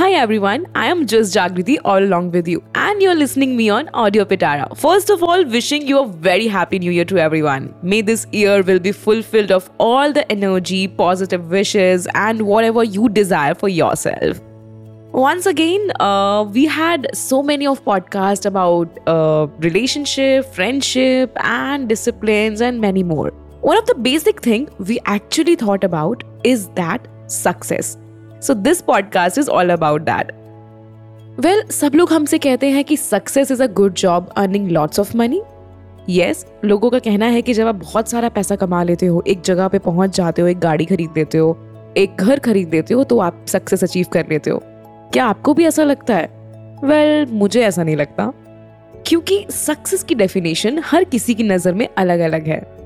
Hi everyone, I am just Jagriti all along with you, and you're listening me on Audio Pitara. First of all, wishing you a very happy new year to everyone. May this year will be fulfilled of all the energy, positive wishes, and whatever you desire for yourself. Once again, uh, we had so many of podcasts about uh, relationship, friendship, and disciplines, and many more. One of the basic thing we actually thought about is that success. So this podcast is all about that well सब लोग हमसे कहते हैं कि success is a good job earning lots of money yes लोगों का कहना है कि जब आप बहुत सारा पैसा कमा लेते हो एक जगह पे पहुँच जाते हो एक गाड़ी खरीद लेते हो एक घर खरीद लेते हो तो आप सक्सेस अचीव कर लेते हो। क्या आपको भी ऐसा लगता है? वेल well, मुझे ऐसा नहीं लगता। क्योंकि सक्सेस की डेफिनेशन हर किसी की नज़र में अलग अलग है।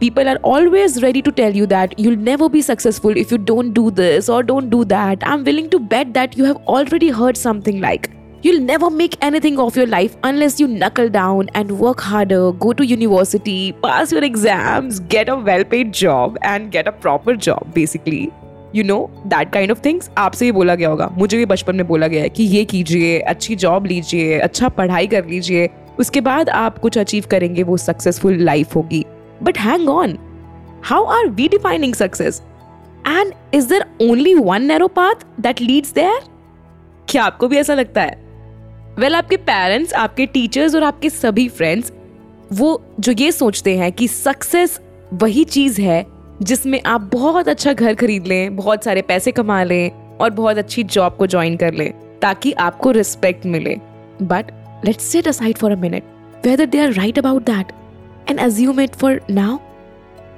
People are always ready to tell you that you'll never be successful if you don't do this or don't do that. I'm willing to bet that you have already heard something like, You'll never make anything of your life unless you knuckle down and work harder, go to university, pass your exams, get a well paid job, and get a proper job, basically. You know that kind of things आपसे ही बोला गया होगा मुझे भी बचपन में बोला गया है कि ये कीजिए अच्छी जॉब लीजिए अच्छा पढ़ाई कर लीजिए उसके बाद आप कुछ अचीव करेंगे वो सक्सेसफुल लाइफ होगी But hang on, how are we defining success? And is there only one narrow path that leads there? क्या आपको भी ऐसा लगता है वेल well, आपके पेरेंट्स आपके टीचर्स और आपके सभी फ्रेंड्स वो जो ये सोचते हैं कि सक्सेस वही चीज़ है जिसमें आप बहुत अच्छा घर खरीद लें बहुत सारे पैसे कमा लें और बहुत अच्छी जॉब को ज्वाइन कर लें ताकि आपको रिस्पेक्ट मिले but let's set aside for a minute whether they are right about that and assume it for now?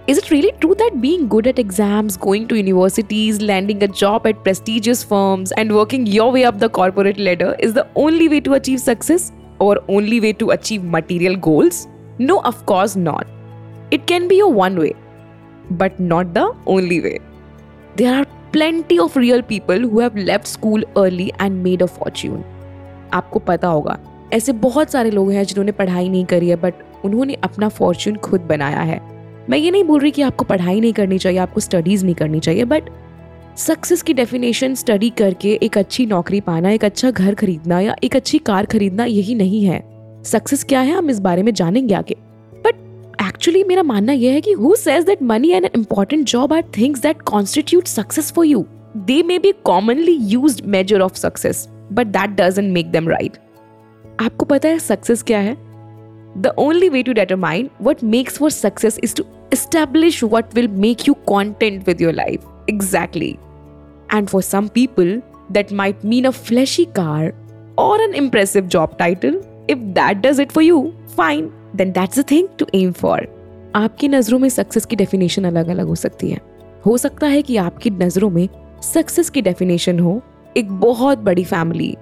Is it really true that being good at exams, going to universities, landing a job at prestigious firms, and working your way up the corporate ladder is the only way to achieve success or only way to achieve material goals? No, of course not. It can be a one way, but not the only way. There are plenty of real people who have left school early and made a fortune. आपको पता होगा ऐसे बहुत सारे लोग हैं जिन्होंने पढ़ाई नहीं करी है बट उन्होंने अपना फॉर्चून खुद बनाया है। मैं ये नहीं बोल रही कि आपको पढ़ाई नहीं करनी चाहिए, आपको स्टडीज़ नहीं करनी चाहिए बट सक्सेस की डेफिनेशन स्टडी करके एक अच्छी नौकरी पाना, एक अच्छा घर खरीदना या एक अच्छी कार खरीदना यही नहीं है। सक्सेस क्या है, हम इस बारे में जानेंगे आगे। बट एक्चुअली मेरा मानना यह है कि who says that money and important job are things that constitute success for you they may be commonly use measure of success but that doesn't make them right आपको पता है सक्सेस क्या है? The only way to determine what makes for success is to establish what will make you content with your life. Exactly. And for some people, that might mean a fleshy car or an impressive job title. If that does it for you, fine, then that's the thing to aim for. आपकी नज़रों में success की definition अलग अलग हो सकती है हो सकता है कि आपकी नज़रों में सक्सेस की डेफिनेशन हो एक बहुत बड़ी फैमिली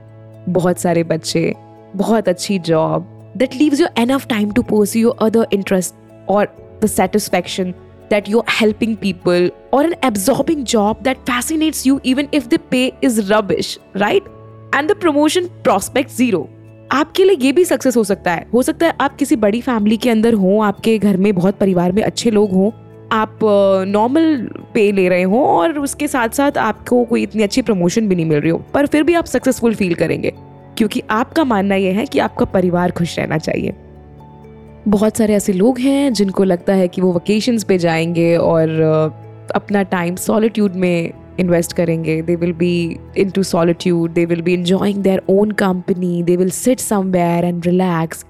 बहुत सारे बच्चे बहुत अच्छी job that leaves you enough time to pursue your other interests or the satisfaction that you're helping people or an absorbing job that fascinates you even if the pay is rubbish, right? And the promotion prospect zero. आपके लिए ये भी success हो सकता है हो सकता है आप किसी बड़ी फैमिली के अंदर हो आपके घर में बहुत परिवार में अच्छे लोग हों आप नॉर्मल पे ले रहे हो और उसके साथ साथ आपको कोई इतनी अच्छी प्रमोशन भी नहीं मिल रही हो पर फिर भी आप सक्सेसफुल फील करेंगे क्योंकि आपका मानना यह है कि आपका परिवार खुश रहना चाहिए। बहुत सारे ऐसे लोग हैं जिनको लगता है कि वो वकेशंस पे जाएँगे और अपना टाइम सॉलिट्यूड में इन्वेस्ट करेंगे। They will be into solitude they will be enjoying their own company they will sit somewhere and relax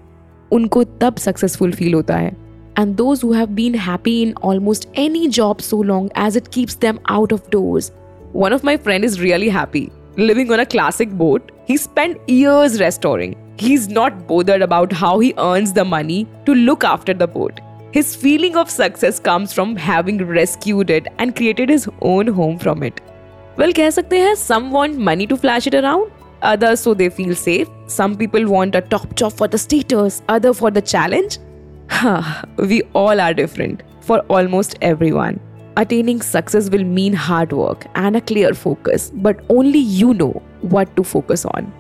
उनको तब सक्सेसफुल फील होता है। And those who have been happy in almost any job so long as it keeps them out of doors one of my friend is really happy living on a classic boat, he spent years restoring. He's not bothered about how he earns the money to look after the boat. His feeling of success comes from having rescued it and created his own home from it. Well, कह सकते हैं some want money to flash it around, others so they feel safe. Some people want a top job for the status, other for the challenge. we all are different for almost everyone. Attaining success will mean hard work and a clear focus, but only you know what to focus on.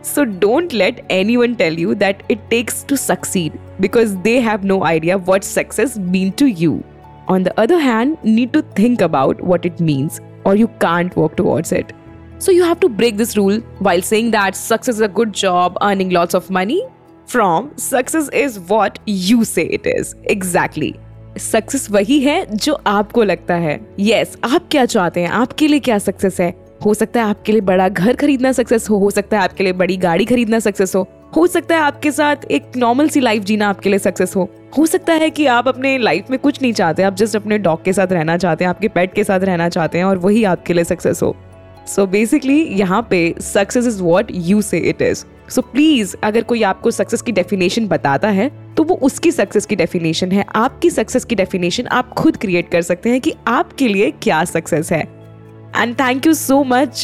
So don't let anyone tell you that it takes to succeed because they have no idea what success means to you. On the other hand, need to think about what it means or you can't work towards it. So you have to break this rule while saying that success is a good job, earning lots of money. From success is what you say it is. Exactly. Success वही है जो आपको लगता है। Yes yes, आप क्या चाहते हैं? आपके लिए क्या सक्सेस है? हो सकता है आपके लिए बड़ा घर खरीदना सक्सेस हो हो सकता है आपके लिए बड़ी गाड़ी खरीदना सक्सेस हो हो सकता है आपके साथ एक नॉर्मल सी लाइफ जीना आपके लिए सक्सेस हो। हो सकता है कि आप अपने लाइफ में कुछ नहीं चाहते आप जस्ट अपने डॉग के साथ रहना चाहते हैं आपके पेट के साथ रहना चाहते हैं और वही आपके लिए सक्सेस हो। सो बेसिकली यहाँ पे success is what you say it is so please अगर कोई आपको सक्सेस की डेफिनेशन बताता है तो वो उसकी सक्सेस की डेफिनेशन है। आपकी सक्सेस की डेफिनेशन आप खुद क्रिएट कर सकते हैं कि आपके लिए क्या सक्सेस है। And thank you so much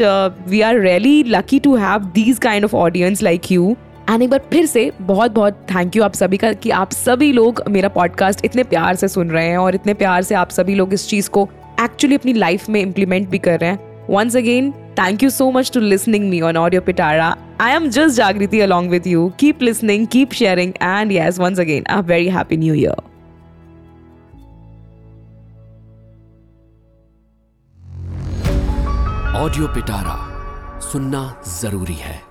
we are really lucky to have these kind of audience like you and एक बार फिर से बहुत बहुत थैंक यू आप सभी का कि आप सभी लोग मेरा पॉडकास्ट इतने प्यार से सुन रहे हैं और इतने प्यार से आप सभी लोग इस चीज़ को एक्चुअली अपनी लाइफ में इम्प्लीमेंट भी कर रहे हैं। Once again thank you so much to listening me on audio Pitara I am just Jagriti along with you keep listening keep sharing and yes once again a very happy new year audio Pitara सुनना ज़रूरी है।